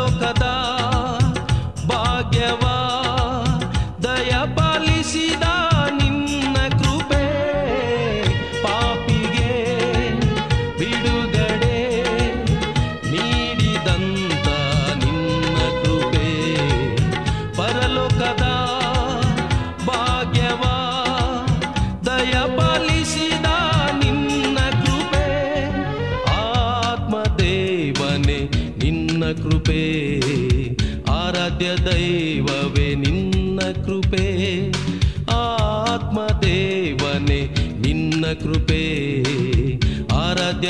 ಪರಲೋಕದ ನಿನ್ನ ಕೃಪೆ ಆರಾಧ್ಯ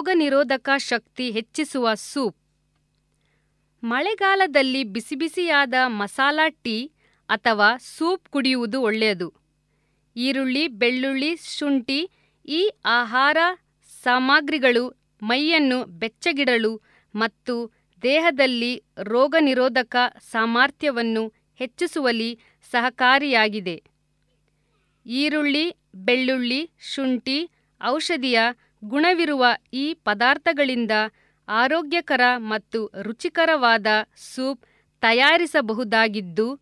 ರೋಗ ನಿರೋಧಕ ಶಕ್ತಿ ಹೆಚ್ಚಿಸುವ ಸೂಪ್. ಮಳೆಗಾಲದಲ್ಲಿ ಬಿಸಿಬಿಸಿಯಾದ ಮಸಾಲಾ ಟೀ ಅಥವಾ ಸೂಪ್ ಕುಡಿಯುವುದು ಒಳ್ಳೆಯದು. ಈರುಳ್ಳಿ, ಬೆಳ್ಳುಳ್ಳಿ, ಶುಂಠಿ ಈ ಆಹಾರ ಸಾಮಗ್ರಿಗಳು ಮೈಯನ್ನು ಬೆಚ್ಚಗಿಡಲು ಮತ್ತು ದೇಹದಲ್ಲಿ ರೋಗ ನಿರೋಧಕ ಸಾಮರ್ಥ್ಯವನ್ನು ಹೆಚ್ಚಿಸುವಲ್ಲಿ ಸಹಕಾರಿಯಾಗಿದೆ. ಈರುಳ್ಳಿ, ಬೆಳ್ಳುಳ್ಳಿ, ಶುಂಠಿ ಔಷಧಿಯ ಗುಣವಿರುವ ಈ ಪದಾರ್ಥಗಳಿಂದ ಆರೋಗ್ಯಕರ ಮತ್ತು ರುಚಿಕರವಾದ ಸೂಪ್ ತಯಾರಿಸಬಹುದಾಗಿದ್ದು,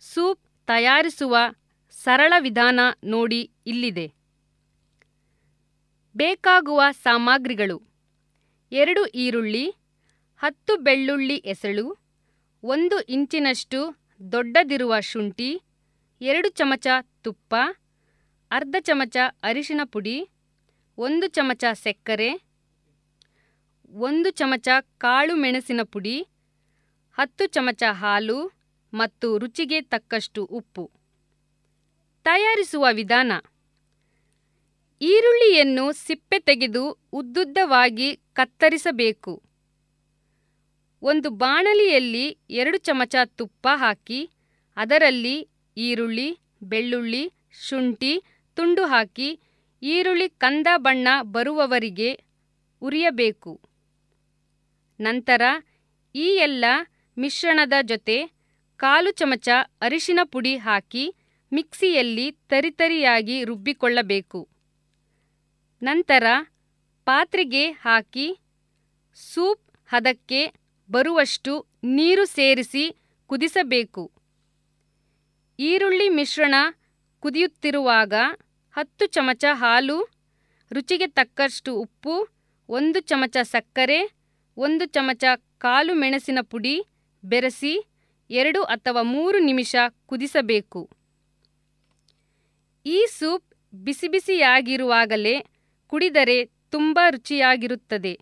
ಸೂಪ್ ತಯಾರಿಸುವ ಸರಳ ವಿಧಾನ ನೋಡಿ ಇಲ್ಲಿದೆ. ಬೇಕಾಗುವ ಸಾಮಗ್ರಿಗಳು. ಎರಡು ಈರುಳ್ಳಿ, ಹತ್ತು ಬೆಳ್ಳುಳ್ಳಿ ಎಸಳು, ಒಂದು ಇಂಚಿನಷ್ಟು ದೊಡ್ಡದಿರುವ ಶುಂಠಿ, ಎರಡು ಚಮಚ ತುಪ್ಪ, ಅರ್ಧ ಚಮಚ ಅರಿಶಿನ ಪುಡಿ ಒಂದು ಚಮಚ ಸಕ್ಕರೆ, ಒಂದು ಚಮಚ ಕಾಳು ಮೆಣಸಿನ ಪುಡಿ, ಹತ್ತು ಚಮಚ ಹಾಲು ಮತ್ತು ರುಚಿಗೆ ತಕ್ಕಷ್ಟು ಉಪ್ಪು. ತಯಾರಿಸುವ ವಿಧಾನ. ಈರುಳ್ಳಿಯನ್ನು ಸಿಪ್ಪೆ ತೆಗೆದು ಉದ್ದುದ್ದವಾಗಿ ಕತ್ತರಿಸಬೇಕು. ಒಂದು ಬಾಣಲಿಯಲ್ಲಿ ಎರಡು ಚಮಚ ತುಪ್ಪ ಹಾಕಿ, ಅದರಲ್ಲಿ ಈರುಳ್ಳಿ, ಬೆಳ್ಳುಳ್ಳಿ, ಶುಂಠಿ, ತುಂಡು ಹಾಕಿ ಈರುಳ್ಳಿ ಕಂದ ಬಣ್ಣ ಬರುವವರಿಗೆ ಉರಿಯಬೇಕು. ನಂತರ ಈ ಎಲ್ಲ ಮಿಶ್ರಣದ ಜೊತೆ ಕಾಲು ಚಮಚ ಅರಿಶಿನ ಪುಡಿ ಹಾಕಿ ಮಿಕ್ಸಿಯಲ್ಲಿ ತರಿತರಿಯಾಗಿ ರುಬ್ಬಿಕೊಳ್ಳಬೇಕು. ನಂತರ ಪಾತ್ರೆಗೆ ಹಾಕಿ ಸೂಪ್ ಹದಕ್ಕೆ ಬರುವಷ್ಟು ನೀರು ಸೇರಿಸಿ ಕುದಿಸಬೇಕು. ಈರುಳ್ಳಿ ಮಿಶ್ರಣ ಕುದಿಯುತ್ತಿರುವಾಗ ಹತ್ತು ಚಮಚ ಹಾಲು, ರುಚಿಗೆ ತಕ್ಕಷ್ಟು ಉಪ್ಪು, ಒಂದು ಚಮಚ ಸಕ್ಕರೆ, ಒಂದು ಚಮಚ ಕಾಲು ಮೆಣಸಿನ ಪುಡಿ, ಬೆರೆಸಿ, ಎರಡು ಅಥವಾ ಮೂರು ನಿಮಿಷ ಕುದಿಸಬೇಕು. ಈ ಸೂಪ್ ಬಿಸಿ ಬಿಸಿಯಾಗಿರುವಾಗಲೇ ಕುಡಿದರೆ ತುಂಬ ರುಚಿಯಾಗಿರುತ್ತದೆ.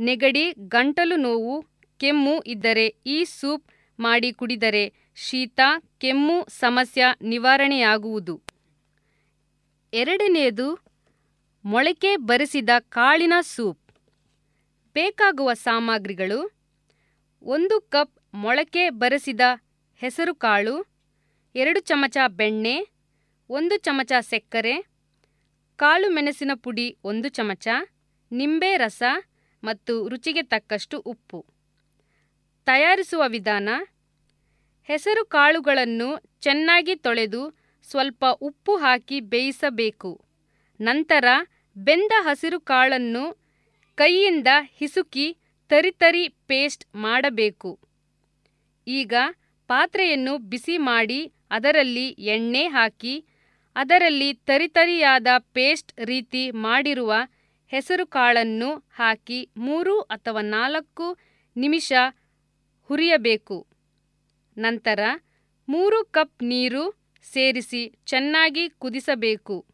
ನೆಗಡಿ, ಗಂಟಲು ನೋವು, ಕೆಮ್ಮು ಇದ್ದರೆ ಈ ಸೂಪ್ ಮಾಡಿ ಕುಡಿದರೆ ಶೀತ, ಕೆಮ್ಮು, ಸಮಸ್ಯೆ ನಿವಾರಣೆಯಾಗುವುದು. ಎರಡನೆಯದು ಮೊಳಕೆ ಬರಿಸಿದ ಕಾಳಿನ ಸೂಪ್. ಬೇಕಾಗುವ ಸಾಮಗ್ರಿಗಳು ಒಂದು ಕಪ್ ಮೊಳಕೆ ಬರಿಸಿದ ಹೆಸರುಕಾಳು ಎರಡು ಚಮಚ ಬೆಣ್ಣೆ, ಒಂದು ಚಮಚ ಸಕ್ಕರೆ, ಕಾಳು ಮೆಣಸಿನ ಪುಡಿ ಒಂದು ಚಮಚ, ನಿಂಬೆ ರಸ ಮತ್ತು ರುಚಿಗೆ ತಕ್ಕಷ್ಟು ಉಪ್ಪು. ತಯಾರಿಸುವ ವಿಧಾನ, ಹೆಸರು ಕಾಳುಗಳನ್ನು ಚೆನ್ನಾಗಿ ತೊಳೆದು ಸ್ವಲ್ಪ ಉಪ್ಪು ಹಾಕಿ ಬೇಯಿಸಬೇಕು. ನಂತರ ಬೆಂದ ಹಸಿರು ಕಾಳನ್ನು ಕೈಯಿಂದ ಹಿಸುಕಿ ತರಿತರಿ ಪೇಸ್ಟ್ ಮಾಡಬೇಕು. ಈಗ ಪಾತ್ರೆಯನ್ನು ಬಿಸಿ ಮಾಡಿ ಅದರಲ್ಲಿ ಎಣ್ಣೆ ಹಾಕಿ ಅದರಲ್ಲಿ ತರಿತರಿಯಾದ ಪೇಸ್ಟ್ ರೀತಿ ಮಾಡಿರುವ ಹೆಸರು ಕಾಳನ್ನು ಹಾಕಿ ಮೂರು ಅಥವಾ ನಾಲ್ಕು ನಿಮಿಷ ಹುರಿಯಬೇಕು. ನಂತರ ಮೂರು ಕಪ್ ನೀರು ಸೇರಿಸಿ ಚೆನ್ನಾಗಿ ಕುದಿಸಬೇಕು.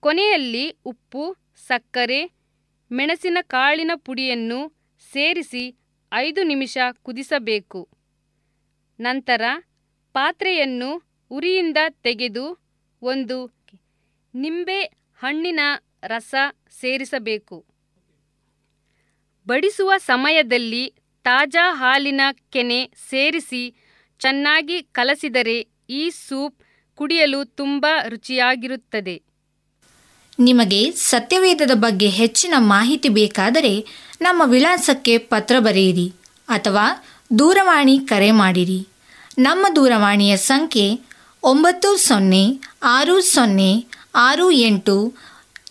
ಕೊನೆಯಲ್ಲಿ ಉಪ್ಪು, ಸಕ್ಕರೆ, ಮೆಣಸಿನ ಕಾಳಿನ ಪುಡಿಯನ್ನು ಸೇರಿಸಿ ಐದು ನಿಮಿಷ ಕುದಿಸಬೇಕು. ನಂತರ ಪಾತ್ರೆಯನ್ನು ಉರಿಯಿಂದ ತೆಗೆದು ಒಂದು ನಿಂಬೆ ಹಣ್ಣಿನ ರಸ ಸೇರಿಸಬೇಕು. ಬಡಿಸುವ ಸಮಯದಲ್ಲಿ ತಾಜಾ ಹಾಲಿನ ಕೆನೆ ಸೇರಿಸಿ ಚೆನ್ನಾಗಿ ಕಲಸಿದರೆ ಈ ಸೂಪ್ ಕುಡಿಯಲು ತುಂಬ ರುಚಿಯಾಗಿರುತ್ತದೆ. ನಿಮಗೆ ಸತ್ಯವೇದದ ಬಗ್ಗೆ ಹೆಚ್ಚಿನ ಮಾಹಿತಿ ಬೇಕಾದರೆ ನಮ್ಮ ವಿಳಾಸಕ್ಕೆ ಪತ್ರ ಬರೆಯಿರಿ ಅಥವಾ ದೂರವಾಣಿ ಕರೆ ಮಾಡಿರಿ. ನಮ್ಮ ದೂರವಾಣಿಯ ಸಂಖ್ಯೆ ಒಂಬತ್ತು ಸೊನ್ನೆ ಆರು ಸೊನ್ನೆ ಆರು ಎಂಟು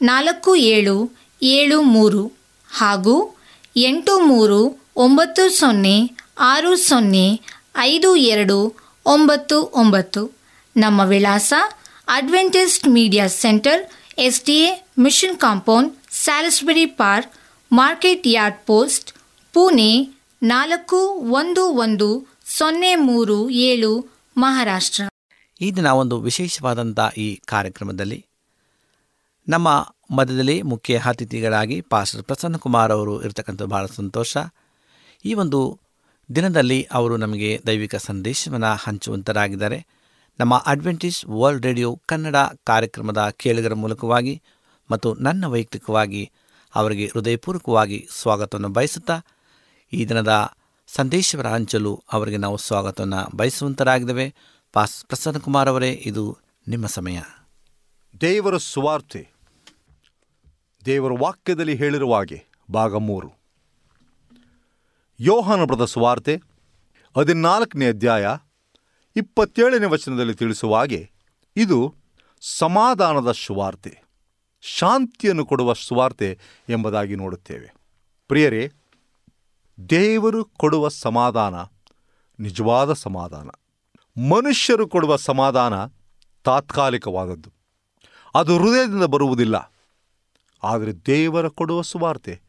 ನಾಲ್ಕು ಏಳು ಏಳು ಮೂರು ಹಾಗೂ ಎಂಟು ಮೂರು ಒಂಬತ್ತು ಸೊನ್ನೆ ಆರು ಸೊನ್ನೆ ಐದು ಎರಡು ಒಂಬತ್ತು ಒಂಬತ್ತು. ನಮ್ಮ ವಿಳಾಸ Adventist media centre S D A mission compound Salisbury park market yard post Pune ನಾಲ್ಕು ಒಂದು ಒಂದು ಸೊನ್ನೆ ಮೂರು ಏಳು, ಮಹಾರಾಷ್ಟ್ರ. ಈ ದಿನ ಒಂದು ವಿಶೇಷವಾದಂಥ ಈ ಕಾರ್ಯಕ್ರಮದಲ್ಲಿ ನಮ್ಮ ಮಧ್ಯದಲ್ಲಿ ಮುಖ್ಯ ಅತಿಥಿಗಳಾಗಿ ಪಾಸ್ಟರ್ ಪ್ರಸನ್ನ ಕುಮಾರ್ ಅವರು ಇರತಕ್ಕಂಥ ಬಹಳ ಸಂತೋಷ. ಈ ಒಂದು ದಿನದಲ್ಲಿ ಅವರು ನಮಗೆ ದೈವಿಕ ಸಂದೇಶವನ್ನು ಹಂಚುವಂತರಾಗಿದ್ದಾರೆ. ನಮ್ಮ ಅಡ್ವೆಂಟಿಸ್ಟ್ ವರ್ಲ್ಡ್ ರೇಡಿಯೋ ಕನ್ನಡ ಕಾರ್ಯಕ್ರಮದ ಕೇಳುಗರ ಮೂಲಕವಾಗಿ ಮತ್ತು ನನ್ನ ವೈಯಕ್ತಿಕವಾಗಿ ಅವರಿಗೆ ಹೃದಯಪೂರ್ವಕವಾಗಿ ಸ್ವಾಗತವನ್ನು ಬಯಸುತ್ತಾ ಈ ದಿನದ ಸಂದೇಶವರ ಹಂಚಲು ಅವರಿಗೆ ನಾವು ಸ್ವಾಗತವನ್ನು ಬಯಸುವಂತರಾಗಿದ್ದೇವೆ. ಪಾಸ್ ಪ್ರಸನ್ನ ಕುಮಾರ್ ಅವರೇ, ಇದು ನಿಮ್ಮ ಸಮಯ. ದೇವರ ಸುವಾರ್ತೆ. ದೇವರ ವಾಕ್ಯದಲ್ಲಿ ಹೇಳಿರುವ ಹಾಗೆ, ಭಾಗ ಮೂರು. ಯೋಹಾನ ಬರೆದ ಸುವಾರ್ತೆ, ಹದಿನಾಲ್ಕನೇ ಅಧ್ಯಾಯ, ಇಪ್ಪತ್ತೇಳನೇ ವಚನದಲ್ಲಿ ತಿಳಿಸುವ ಹಾಗೆ, ಇದು ಸಮಾಧಾನದ ಸುವಾರ್ತೆ, ಶಾಂತಿಯನ್ನು ಕೊಡುವ ಸುವಾರ್ತೆ ಎಂಬುದಾಗಿ ನೋಡುತ್ತೇವೆ. ಪ್ರಿಯರೇ, ದೇವರು ಕೊಡುವ ಸಮಾಧಾನ ನಿಜವಾದ ಸಮಾಧಾನ. ಮನುಷ್ಯರು ಕೊಡುವ ಸಮಾಧಾನ ತಾತ್ಕಾಲಿಕವಾದದ್ದು. ಅದು ಹೃದಯದಿಂದ ಬರುವುದಿಲ್ಲ. ಆದರೆ ದೇವರ ಕೊಡುವ ಸುವಾರ್ತೆ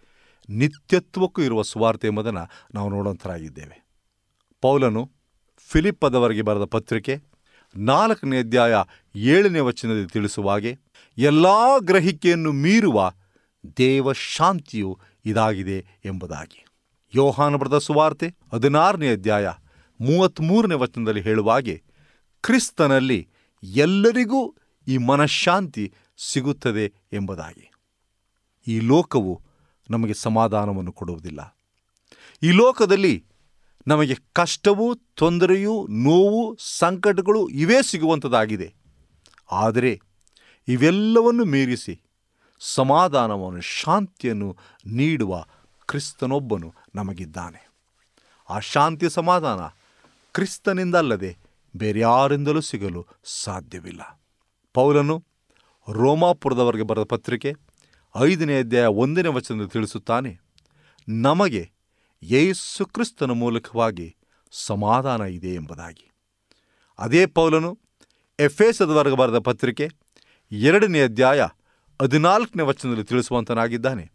ನಿತ್ಯತ್ವಕ್ಕೂ ಇರುವ ಸುವಾರ್ತೆ ಎಂಬುದನ್ನು ನಾವು ನೋಡೋಂಥರಾಗಿದ್ದೇವೆ ಪೌಲನು ಫಿಲಿಪ್ಪದವರಿಗೆ ಬರೆದ ಪತ್ರಿಕೆ ನಾಲ್ಕನೇ ಅಧ್ಯಾಯ ಏಳನೇ ವಚನದಲ್ಲಿ ತಿಳಿಸುವ ಹಾಗೆ, ಎಲ್ಲ ಗ್ರಹಿಕೆಯನ್ನು ಮೀರುವ ದೇವ ಶಾಂತಿಯು ಇದಾಗಿದೆ ಎಂಬುದಾಗಿ. ಯೋಹಾನ ಬರೆದ ಸುವಾರ್ತೆ ಹದಿನಾರನೇ ಅಧ್ಯಾಯ ಮೂವತ್ತ್ಮೂರನೇ ವಚನದಲ್ಲಿ ಹೇಳುವಾಗೆ ಕ್ರಿಸ್ತನಲ್ಲಿ ಎಲ್ಲರಿಗೂ ಈ ಮನಃಶಾಂತಿ ಸಿಗುತ್ತದೆ ಎಂಬುದಾಗಿ. ಈ ಲೋಕವು ನಮಗೆ ಸಮಾಧಾನವನ್ನು ಕೊಡುವುದಿಲ್ಲ. ಈ ಲೋಕದಲ್ಲಿ ನಮಗೆ ಕಷ್ಟವೂ, ತೊಂದರೆಯೂ, ನೋವು, ಸಂಕಟಗಳು ಇವೇ ಸಿಗುವಂಥದ್ದಾಗಿದೆ. ಆದರೆ ಇವೆಲ್ಲವನ್ನು ಮೀರಿಸಿ ಸಮಾಧಾನವನ್ನು, ಶಾಂತಿಯನ್ನು ನೀಡುವ ಕ್ರಿಸ್ತನೊಬ್ಬನು ನಮಗಿದ್ದಾನೆ. ಆ ಶಾಂತಿ ಸಮಾಧಾನ ಕ್ರಿಸ್ತನಿಂದಲ್ಲದೆ ಬೇರ್ಯಾರಿಂದಲೂ ಸಿಗಲು ಸಾಧ್ಯವಿಲ್ಲ. ಪೌಲನು ರೋಮಾಪುರದವರೆಗೆ ಬರೆದ ಪತ್ರಿಕೆ ಐದನೇ ಅಧ್ಯಾಯ ಒಂದನೇ ವಚನದಲ್ಲಿ ತಿಳಿಸುತ್ತಾನೆ, ನಮಗೆ ಯೇಸು ಕ್ರಿಸ್ತನ ಮೂಲಕವಾಗಿ ಸಮಾಧಾನ ಇದೆ ಎಂಬುದಾಗಿ. ಅದೇ ಪೌಲನು ಎಫೇಸದವರೆಗೆ ಬರೆದ ಪತ್ರಿಕೆ ಎರಡನೇ ಅಧ್ಯಾಯ ಹದಿನಾಲ್ಕನೇ ವಚನದಲ್ಲಿ ತಿಳಿಸುವಂತನಾಗಿದ್ದಾನೆ,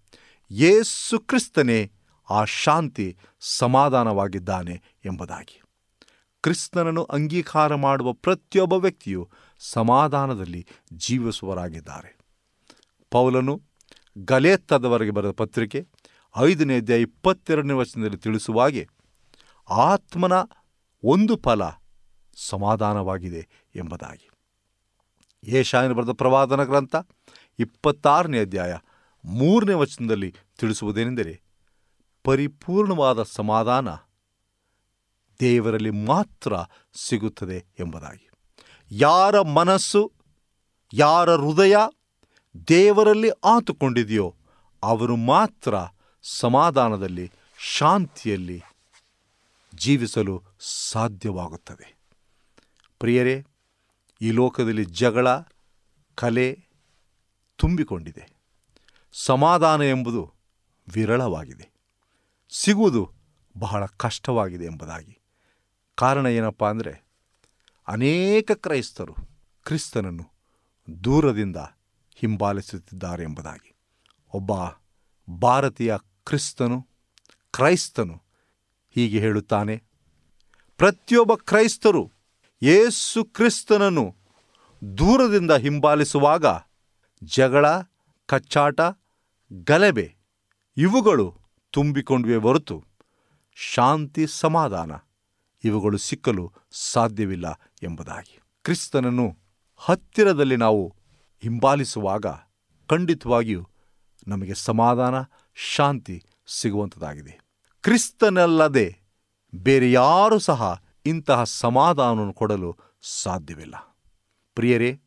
ಯೇಸು ಕ್ರಿಸ್ತನೇ ಆ ಶಾಂತಿ ಸಮಾಧಾನವಾಗಿದ್ದಾನೆ ಎಂಬುದಾಗಿ. ಕ್ರಿಸ್ತನನ್ನು ಅಂಗೀಕಾರ ಮಾಡುವ ಪ್ರತಿಯೊಬ್ಬ ವ್ಯಕ್ತಿಯು ಸಮಾಧಾನದಲ್ಲಿ ಜೀವಿಸುವರಾಗಿದ್ದಾರೆ ಪೌಲನು ಗಲೇತ್ತದವರೆಗೆ ಬರೆದ ಪತ್ರಿಕೆ, ಐದನೇ ಅಧ್ಯಾಯ ಇಪ್ಪತ್ತೆರಡನೇ ವಚನದಲ್ಲಿ ತಿಳಿಸುವ ಹಾಗೆ ಆತ್ಮನ ಒಂದು ಫಲ ಸಮಾಧಾನವಾಗಿದೆ ಎಂಬುದಾಗಿ. ಏಷಾಯನ ಬರೆದ ಪ್ರವಾದನ ಗ್ರಂಥ, ಇಪ್ಪತ್ತಾರನೇ ಅಧ್ಯಾಯ ಮೂರನೇ ವಚನದಲ್ಲಿ ತಿಳಿಸುವುದೇನೆಂದರೆ, ಪರಿಪೂರ್ಣವಾದ ಸಮಾಧಾನ ದೇವರಲ್ಲಿ ಮಾತ್ರ ಸಿಗುತ್ತದೆ ಎಂಬುದಾಗಿ. ಯಾರ ಮನಸ್ಸು, ಯಾರ ಹೃದಯ ದೇವರಲ್ಲಿ ಆತುಕೊಂಡಿದೆಯೋ, ಅವರು ಮಾತ್ರ ಸಮಾಧಾನದಲ್ಲಿ, ಶಾಂತಿಯಲ್ಲಿ ಜೀವಿಸಲು ಸಾಧ್ಯವಾಗುತ್ತದೆ. ಪ್ರಿಯರೇ, ಈ ಲೋಕದಲ್ಲಿ ಜಗಳ, ಕಲೆ ತುಂಬಿಕೊಂಡಿದೆ. ಸಮಾಧಾನ ಎಂಬುದು ವಿರಳವಾಗಿದೆ. ಸಿಗುವುದು ಬಹಳ ಕಷ್ಟವಾಗಿದೆ ಎಂಬುದಾಗಿ. ಕಾರಣ ಏನಪ್ಪ ಅಂದರೆ, ಅನೇಕ ಕ್ರೈಸ್ತರು ಕ್ರಿಸ್ತನನ್ನು ದೂರದಿಂದ ಹಿಂಬಾಲಿಸುತ್ತಿದ್ದಾರೆ ಎಂಬುದಾಗಿ. ಒಬ್ಬ ಭಾರತೀಯ ಕ್ರಿಸ್ತನು, ಕ್ರೈಸ್ತನು ಹೀಗೆ ಹೇಳುತ್ತಾನೆ, ಪ್ರತಿಯೊಬ್ಬ ಕ್ರೈಸ್ತರು ಯೇಸು ಕ್ರಿಸ್ತನನ್ನು ದೂರದಿಂದ ಹಿಂಬಾಲಿಸುವಾಗ ಜಗಳ, ಕಚ್ಚಾಟ, ಗಲಭೆ ಇವುಗಳು ತುಂಬಿಕೊಂಡಿವೆ ಹೊರತು ಶಾಂತಿ, ಸಮಾಧಾನ ಇವುಗಳು ಸಿಕ್ಕಲು ಸಾಧ್ಯವಿಲ್ಲ ಎಂಬುದಾಗಿ. ಕ್ರಿಸ್ತನನ್ನು ಹತ್ತಿರದಲ್ಲಿ ನಾವು ಹಿಂಬಾಲಿಸುವಾಗ ಖಂಡಿತವಾಗಿಯೂ ನಮಗೆ ಸಮಾಧಾನ, ಶಾಂತಿ ಸಿಗುವಂಥದ್ದಾಗಿದೆ. ಕ್ರಿಸ್ತನಲ್ಲದೆ ಬೇರೆ ಯಾರೂ ಸಹ ಇಂತಹ ಸಮಾಧಾನವನ್ನು ಕೊಡಲು ಸಾಧ್ಯವಿಲ್ಲ. ಪ್ರಿಯರೇ,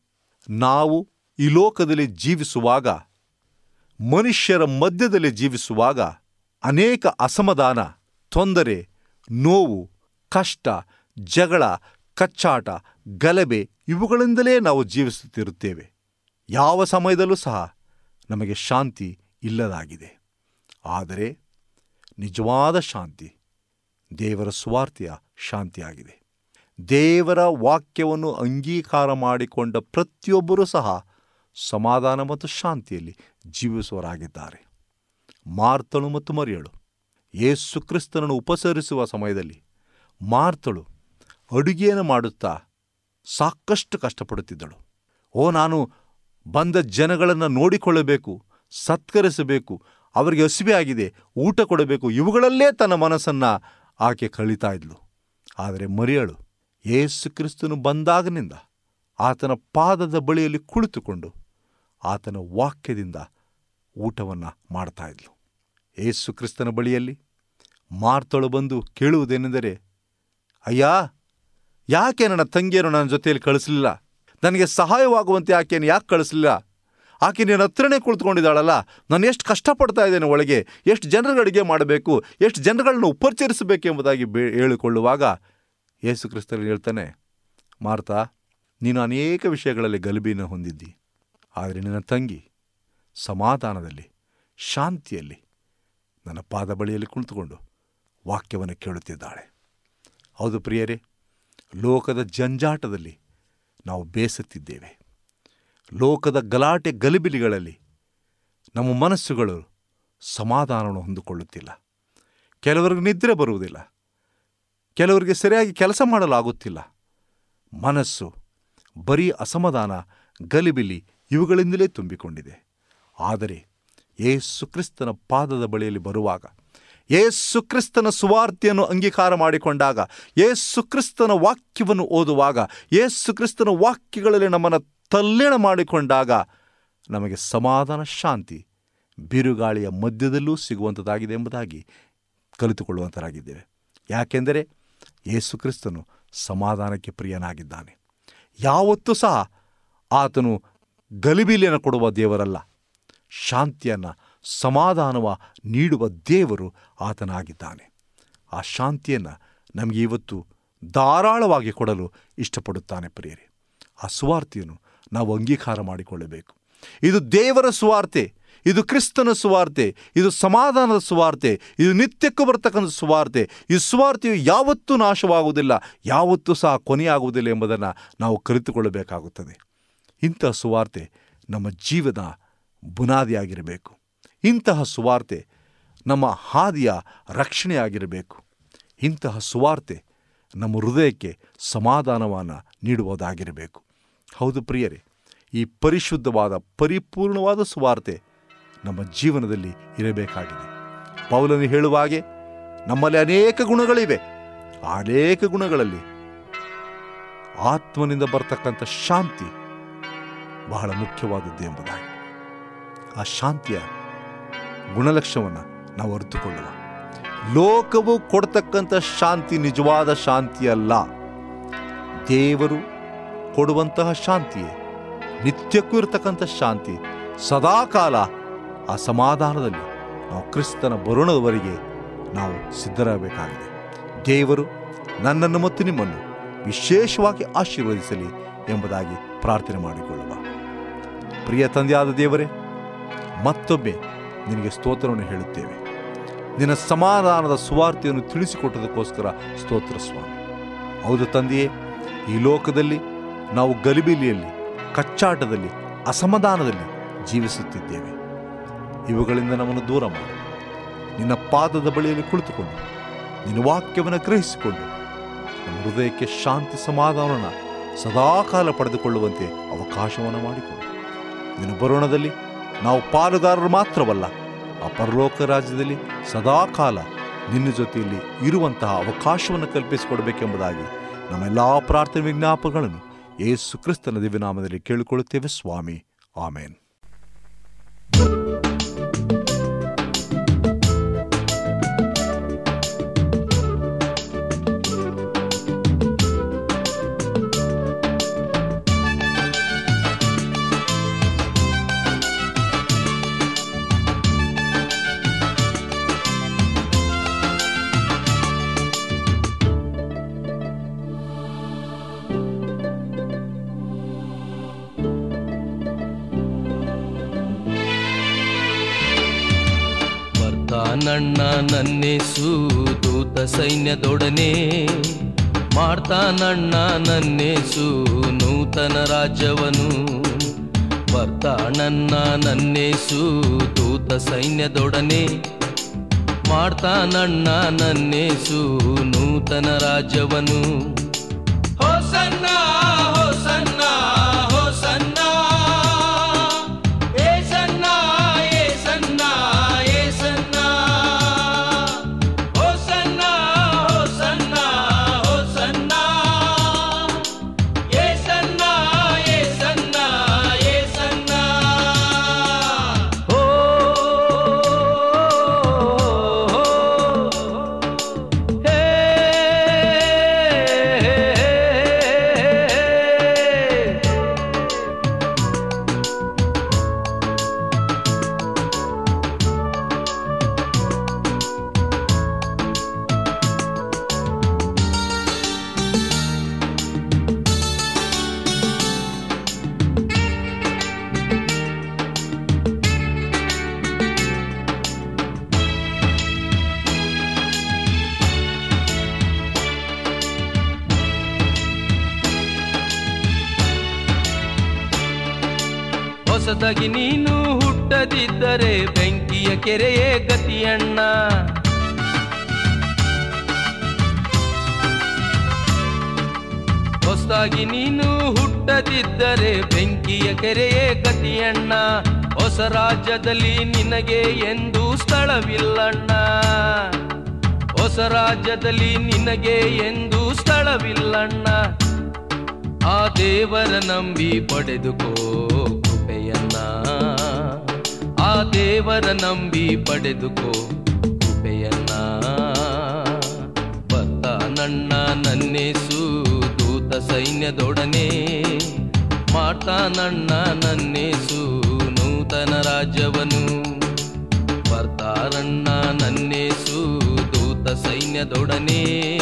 ನಾವು ಈ ಲೋಕದಲ್ಲಿ ಜೀವಿಸುವಾಗ, ಮನುಷ್ಯರ ಮಧ್ಯದಲ್ಲಿ ಜೀವಿಸುವಾಗ ಅನೇಕ ಅಸಮಾಧಾನ, ತೊಂದರೆ, ನೋವು, ಕಷ್ಟ, ಜಗಳ, ಕಚ್ಚಾಟ, ಗಲಭೆ ಇವುಗಳಿಂದಲೇ ನಾವು ಜೀವಿಸುತ್ತಿರುತ್ತೇವೆ. ಯಾವ ಸಮಯದಲ್ಲೂ ಸಹ ನಮಗೆ ಶಾಂತಿ ಇಲ್ಲದಾಗಿದೆ. ಆದರೆ ನಿಜವಾದ ಶಾಂತಿ ದೇವರ ಸ್ವಾರ್ಥಿಯ ಶಾಂತಿಯಾಗಿದೆ. ದೇವರ ವಾಕ್ಯವನ್ನು ಅಂಗೀಕಾರ ಮಾಡಿಕೊಂಡ ಪ್ರತಿಯೊಬ್ಬರೂ ಸಹ ಸಮಾಧಾನ ಮತ್ತು ಶಾಂತಿಯಲ್ಲಿ ಜೀವಿಸುವರಾಗಿದ್ದಾರೆ ಮಾರ್ತಳು ಮತ್ತು ಮರಿಯಳು, ಯೇಸು ಕ್ರಿಸ್ತನನ್ನು ಉಪಸರಿಸುವ ಸಮಯದಲ್ಲಿ ಮಾರ್ತಳು ಅಡುಗೆಯನ್ನು ಮಾಡುತ್ತಾ ಸಾಕಷ್ಟು ಕಷ್ಟಪಡುತ್ತಿದ್ದಳು. ಓ, ನಾನು ಬಂದ ಜನಗಳನ್ನು ನೋಡಿಕೊಳ್ಳಬೇಕು, ಸತ್ಕರಿಸಬೇಕು, ಅವರಿಗೆ ಹಸಿವೆ ಆಗಿದೆ, ಊಟ ಕೊಡಬೇಕು, ಇವುಗಳಲ್ಲೇ ತನ್ನ ಮನಸ್ಸನ್ನು ಆಕೆ ಕಳೀತಾ ಇದ್ಲು. ಆದರೆ ಮರಿಯಳು ಯೇಸು ಕ್ರಿಸ್ತನು ಬಂದಾಗನಿಂದ ಆತನ ಪಾದದ ಬಳಿಯಲ್ಲಿ ಕುಳಿತುಕೊಂಡು ಆತನ ವಾಕ್ಯದಿಂದ ಊಟವನ್ನು ಮಾಡ್ತಾ ಇದ್ಲು. ಯೇಸು ಕ್ರಿಸ್ತನ ಬಳಿಯಲ್ಲಿ ಮಾರ್ತಳು ಬಂದು ಕೇಳುವುದೇನೆಂದರೆ, ಅಯ್ಯ, ಯಾಕೆ ನನ್ನ ತಂಗಿಯರು ನನ್ನ ಜೊತೆಯಲ್ಲಿ ಕಳಿಸಲಿಲ್ಲ? ನನಗೆ ಸಹಾಯವಾಗುವಂತೆ ಆಕೆಯನ್ನು ಯಾಕೆ ಕಳಿಸಲಿಲ್ಲ? ಆಕೆ ನಿನ್ನ ಹತ್ರನೇ ಕುಳಿತುಕೊಂಡಿದ್ದಾಳಲ್ಲ? ನಾನು ಎಷ್ಟು ಕಷ್ಟಪಡ್ತಾ ಇದ್ದೇನೆ ಒಳಗೆ? ಎಷ್ಟು ಜನರಿಗೆ ಅಡುಗೆ ಮಾಡಬೇಕು? ಎಷ್ಟು ಜನಗಳನ್ನ ಉಪಚರಿಸಬೇಕು ಎಂಬುದಾಗಿ ಬೇ, ಹೇಳಿಕೊಳ್ಳುವಾಗ ಯೇಸು ಕ್ರಿಸ್ತರು ಹೇಳ್ತಾನೆ, ಮಾರ್ತಾ, ನೀನು ಅನೇಕ ವಿಷಯಗಳಲ್ಲಿ ಗಲಭೆಯನ್ನು ಹೊಂದಿದ್ದಿ. ಆದರೆ ನಿನ್ನ ತಂಗಿ ಸಮಾಧಾನದಲ್ಲಿ, ಶಾಂತಿಯಲ್ಲಿ ನನ್ನ ಪಾದ ಬಳಿಯಲ್ಲಿ ಕುಳಿತುಕೊಂಡು ವಾಕ್ಯವನ್ನು ಕೇಳುತ್ತಿದ್ದಾಳೆ. ಹೌದು ಪ್ರಿಯರೇ, ಲೋಕದ ಜಂಜಾಟದಲ್ಲಿ ನಾವು ಬೇಸತ್ತಿದ್ದೇವೆ. ಲೋಕದ ಗಲಾಟೆ ಗಲಿಬಿಲಿಗಳಲ್ಲಿ ನಮ್ಮ ಮನಸ್ಸುಗಳು ಸಮಾಧಾನವನ್ನು ಹೊಂದಿಕೊಳ್ಳುತ್ತಿಲ್ಲ. ಕೆಲವರಿಗೆ ನಿದ್ರೆ ಬರುವುದಿಲ್ಲ. ಕೆಲವರಿಗೆ ಸರಿಯಾಗಿ ಕೆಲಸ ಮಾಡಲಾಗುತ್ತಿಲ್ಲ. ಮನಸ್ಸು ಬರೀ ಅಸಮಾಧಾನ, ಗಲಿಬಿಲಿ ಇವುಗಳಿಂದಲೇ ತುಂಬಿಕೊಂಡಿದೆ. ಆದರೆ ಯೇಸು ಕ್ರಿಸ್ತನ ಪಾದದ ಬಳಿಯಲ್ಲಿ ಬರುವಾಗ ಯೇಸು ಕ್ರಿಸ್ತನ ಸುವಾರ್ತೆಯನ್ನು ಅಂಗೀಕಾರ ಮಾಡಿಕೊಂಡಾಗ, ಯೇಸು ಕ್ರಿಸ್ತನ ವಾಕ್ಯವನ್ನು ಓದುವಾಗ, ಯೇಸು ಕ್ರಿಸ್ತನ ವಾಕ್ಯಗಳಲ್ಲಿ ನಮ್ಮನ್ನು ತಲ್ಲೀಣ ಮಾಡಿಕೊಂಡಾಗ ನಮಗೆ ಸಮಾಧಾನ, ಶಾಂತಿ ಬಿರುಗಾಳಿಯ ಮಧ್ಯದಲ್ಲೂ ಸಿಗುವಂಥದ್ದಾಗಿದೆ ಎಂಬುದಾಗಿ ಕಲಿತುಕೊಳ್ಳುವಂಥರಾಗಿದ್ದೇವೆ ಯಾಕೆಂದರೆ ಯೇಸು ಕ್ರಿಸ್ತನು ಸಮಾಧಾನಕ್ಕೆ ಪ್ರಿಯನಾಗಿದ್ದಾನೆ. ಯಾವತ್ತೂ ಸಹ ಆತನು ಗಲಿಬಿಲಿಯನ್ನು ಕೊಡುವ ದೇವರಲ್ಲ. ಶಾಂತಿಯನ್ನು ಸಮಾಧಾನವ ನೀಡುವ ದೇವರು ಆತನಾಗಿದ್ದಾನೆ. ಆ ಶಾಂತಿಯನ್ನು ನಮಗೆ ಇವತ್ತು ಧಾರಾಳವಾಗಿ ಕೊಡಲು ಇಷ್ಟಪಡುತ್ತಾನೆ ಪ್ರಿಯರಿ. ಆ ಸುವಾರ್ತೆಯನ್ನು ನಾವು ಅಂಗೀಕಾರ ಮಾಡಿಕೊಳ್ಳಬೇಕು. ಇದು ದೇವರ ಸುವಾರ್ತೆ, ಇದು ಕ್ರಿಸ್ತನ ಸುವಾರ್ತೆ, ಇದು ಸಮಾಧಾನದ ಸುವಾರ್ತೆ, ಇದು ನಿತ್ಯಕ್ಕೂ ಬರ್ತಕ್ಕಂಥ ಸುವಾರ್ತೆ. ಈ ಸುವಾರ್ತೆಯು ಯಾವತ್ತೂ ನಾಶವಾಗುವುದಿಲ್ಲ, ಯಾವತ್ತೂ ಸಹ ಕೊನೆಯಾಗುವುದಿಲ್ಲ ಎಂಬುದನ್ನು ನಾವು ಕಲಿತುಕೊಳ್ಳಬೇಕಾಗುತ್ತದೆ. ಇಂಥ ಸುವಾರ್ತೆ ನಮ್ಮ ಜೀವನ ಬುನಾದಿಯಾಗಿರಬೇಕು. ಇಂತಹ ಸುವಾರ್ತೆ ನಮ್ಮ ಹಾದಿಯ ರಕ್ಷಣೆಯಾಗಿರಬೇಕು. ಇಂತಹ ಸುವಾರ್ತೆ ನಮ್ಮ ಹೃದಯಕ್ಕೆ ಸಮಾಧಾನವನ್ನು ನೀಡುವುದಾಗಿರಬೇಕು. ಹೌದು ಪ್ರಿಯರೇ, ಈ ಪರಿಶುದ್ಧವಾದ, ಪರಿಪೂರ್ಣವಾದ ಸುವಾರ್ತೆ ನಮ್ಮ ಜೀವನದಲ್ಲಿ ಇರಬೇಕಾಗಿದೆ. ಪೌಲನು ಹೇಳುವ ಹಾಗೆ, ನಮ್ಮಲ್ಲಿ ಅನೇಕ ಗುಣಗಳಿವೆ. ಅನೇಕ ಗುಣಗಳಲ್ಲಿ ಆತ್ಮನಿಂದ ಬರ್ತಕ್ಕಂಥ ಶಾಂತಿ ಬಹಳ ಮುಖ್ಯವಾದದ್ದು ಎಂಬುದಾಗಿ. ಆ ಶಾಂತಿಯ ಗುಣಲಕ್ಷಣವನ್ನು ನಾವು ಅರಿತುಕೊಳ್ಳುವ ಲೋಕವು ಕೊಡ್ತಕ್ಕಂಥ ಶಾಂತಿ ನಿಜವಾದ ಶಾಂತಿ ಅಲ್ಲ ದೇವರು ಕೊಡುವಂತಹ ಶಾಂತಿಯೇ ನಿತ್ಯಕ್ಕೂ ಇರತಕ್ಕಂಥ ಶಾಂತಿ, ಸದಾಕಾಲ ಆ ಸಮಾಧಾನದಲ್ಲಿ ನಾವು ಕ್ರಿಸ್ತನ ಬರುಣದವರೆಗೆ ನಾವು ಸಿದ್ಧರಾಗಬೇಕಾಗಿದೆ. ದೇವರು ನನ್ನನ್ನು ಮತ್ತು ನಿಮ್ಮನ್ನು ವಿಶೇಷವಾಗಿ ಆಶೀರ್ವದಿಸಲಿ ಎಂಬುದಾಗಿ ಪ್ರಾರ್ಥನೆ ಮಾಡಿಕೊಳ್ಳುವ. ಪ್ರಿಯ ತಂದೆಯಾದ ದೇವರೇ, ಮತ್ತೊಮ್ಮೆ ನಿನಗೆ ಸ್ತೋತ್ರವನ್ನು ಹೇಳುತ್ತೇವೆ. ನಿನ್ನ ಸಮಾಧಾನದ ಸುವಾರ್ತೆಯನ್ನು ತಿಳಿಸಿಕೊಟ್ಟದಕ್ಕೋಸ್ಕರ ಸ್ತೋತ್ರ ಸ್ವಾಮಿ. ಹೌದು ತಂದೆಯೇ, ಈ ಲೋಕದಲ್ಲಿ ನಾವು ಗಲಿಬಿಲಿಯಲ್ಲಿ, ಕಚ್ಚಾಟದಲ್ಲಿ, ಅಸಮಾಧಾನದಲ್ಲಿ ಜೀವಿಸುತ್ತಿದ್ದೇವೆ. ಇವುಗಳಿಂದ ನಮ್ಮನ್ನು ದೂರ ಮಾಡಿ. ನಿನ್ನ ಪಾದದ ಬಳಿಯಲ್ಲಿ ಕುಳಿತುಕೊಂಡು, ನಿನ್ನ ವಾಕ್ಯವನ್ನು ಗ್ರಹಿಸಿಕೊಂಡು, ನಮ್ಮ ಹೃದಯಕ್ಕೆ ಶಾಂತಿ ಸಮಾಧಾನವನ್ನು ಸದಾಕಾಲ ಪಡೆದುಕೊಳ್ಳುವಂತೆ ಅವಕಾಶವನ್ನು ಮಾಡಿಕೊಂಡು. ನಿನ್ನ ಬರೋಣದಲ್ಲಿ ನಾವು ಪಾಲುದಾರರು ಮಾತ್ರವಲ್ಲ, ಅಪರಲೋಕ ರಾಜ್ಯದಲ್ಲಿ ಸದಾಕಾಲ ನಿನ್ನ ಜೊತೆಯಲ್ಲಿ ಇರುವಂತಹ ಅವಕಾಶವನ್ನು ಕಲ್ಪಿಸಿಕೊಡಬೇಕೆಂಬುದಾಗಿ ನಮ್ಮೆಲ್ಲ ಪ್ರಾರ್ಥನೆ ವಿಜ್ಞಾಪಗಳನ್ನು ಯೇಸು ಕ್ರಿಸ್ತನ ದಿವ್ಯನಾಮದಲ್ಲಿ ಕೇಳಿಕೊಳ್ಳುತ್ತೇವೆ, ಸ್ವಾಮಿ. ಆಮೇನ್. ನನ್ನೇಸು ದೂತ ಸೈನ್ಯದೊಡನೆ. ಮಾಡ್ತಾನಣ್ಣ, ನನ್ನೇಸು ನೂತನ ರಾಜ್ಯವನು. ಬರ್ತಾನಣ್ಣ, ನನ್ನೇಸು ದೂತ ಸೈನ್ಯದೊಡನೆ. ಮಾಡ್ತಾನಣ್ಣ, ನನ್ನೇಸು ನೂತನ ರಾಜ್ಯವನು. ಹೊಸದಾಗಿ ನೀನು ಹುಟ್ಟದಿದ್ದರೆ ಬೆಂಕಿಯ ಕೆರೆಯೇ ಗತಿಯಣ್ಣ. ಹೊಸದಾಗಿ ನೀನು ಹುಟ್ಟದಿದ್ದರೆ ಬೆಂಕಿಯ ಕೆರೆಯೇ ಗತಿಯಣ್ಣ. ಹೊಸ ರಾಜ್ಯದಲ್ಲಿ ನಿನಗೆ ಎಂದು ಸ್ಥಳವಿಲ್ಲಣ್ಣ. ಹೊಸ ರಾಜ್ಯದಲ್ಲಿ ನಿನಗೆ ಎಂದು ಸ್ಥಳವಿಲ್ಲಣ್ಣ. ಆ ದೇವರ ನಂಬಿ ಪಡೆದುಕೋ ದೇವರ ನಂಬಿ ಪಡೆದುಕೋ ಕೃಪೆಯನ್ನ. ಬರ್ತಾನಣ್ಣ ನನ್ನೇಸು ದೂತ ಸೈನ್ಯದೊಡನೆ. ಮಾಡ್ತಾನಣ್ಣ ನನ್ನೇಸು ನೂತನ ರಾಜ್ಯವನು. ಬರ್ತಾರಣ್ಣ ನನ್ನೇಸು ದೂತ ಸೈನ್ಯದೊಡನೆ.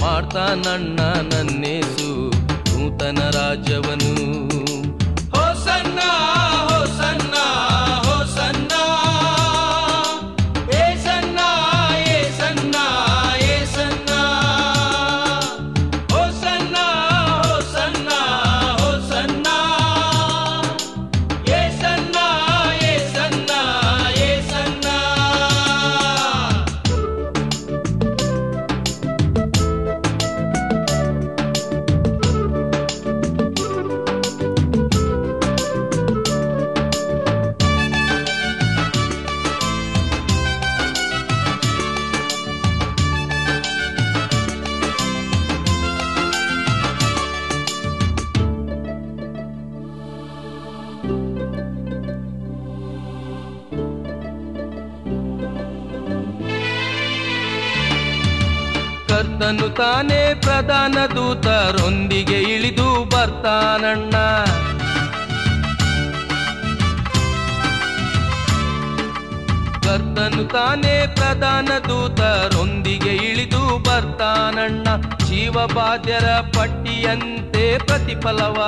ಮಾಡ್ತಾನಣ್ಣ ನನ್ನೇಸು ನೂತನ ರಾಜ್ಯವನು. ಹೋಸನ್ನ ಹೋಸನ್ನ ಕರ್ತನು ತಾನೇ ಪ್ರಧಾನ ದೂತರೊಂದಿಗೆ ಇಳಿದು ಬರ್ತಾನಣ್ಣ. ಕರ್ತನು ತಾನೇ ಪ್ರಧಾನ ದೂತರೊಂದಿಗೆ ಇಳಿದು ಬರ್ತಾನಣ್ಣ. ಜೀವಬಾಧ್ಯರ ಪಟ್ಟಿಯಂತೆ ಪ್ರತಿಫಲವ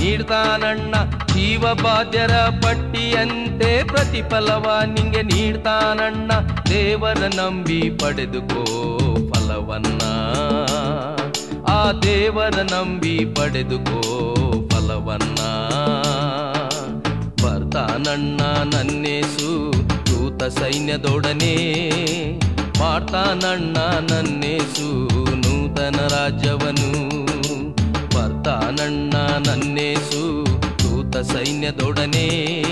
ನೀಡ್ತಾನಣ್ಣ. ಜೀವಬಾಧ್ಯರ ಪಟ್ಟಿಯಂತೆ ಪ್ರತಿಫಲವ ನಿಂಗೆ ನೀಡ್ತಾನಣ್ಣ. ದೇವರ ನಂಬಿ ಪಡೆದುಕೋ ಫಲವನ್ನ ಆ ದೇವರ ನಂಬಿ ಪಡೆದುಕೋ ಫಲವನ್ನ. ಬರ್ತಾನಣ್ಣ ನನ್ನೇಸು, ದೂತ ಸೈನ್ಯದೊಡನೆ. ಮಾಡ್ತಾನಣ್ಣ ನನ್ನೇಸು, ನೂತನ ರಾಜ್ಯವನು. ಬರ್ತಾನಣ್ಣ ನನ್ನೇಸು, ದೂತ ಸೈನ್ಯದೊಡನೆ.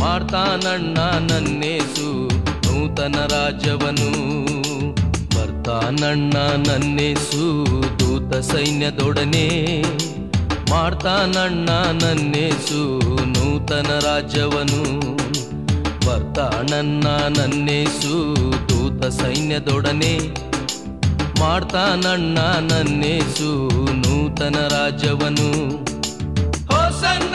ಮಾಡ್ತಾನಣ್ಣ ನನ್ನೇಸು, ನೂತನ ರಾಜ್ಯವನು. ಬರ್ತಾನಣ್ಣ ನನ್ನೇಸು ದೂತ ಸೈನ್ಯದೊಡನೆ. ಮಾಡ್ತಾನಣ್ಣ ನನ್ನೇಸು ನೂತನ ರಾಜ್ಯವನು. ಬರ್ತಾನಣ್ಣ ನನ್ನೇಸು ದೂತ ಸೈನ್ಯದೊಡನೆ. ಮಾಡ್ತಾನಣ್ಣ ನನ್ನೇಸು ನೂತನ ರಾಜ್ಯವನು. ಹೋಸನ್ನ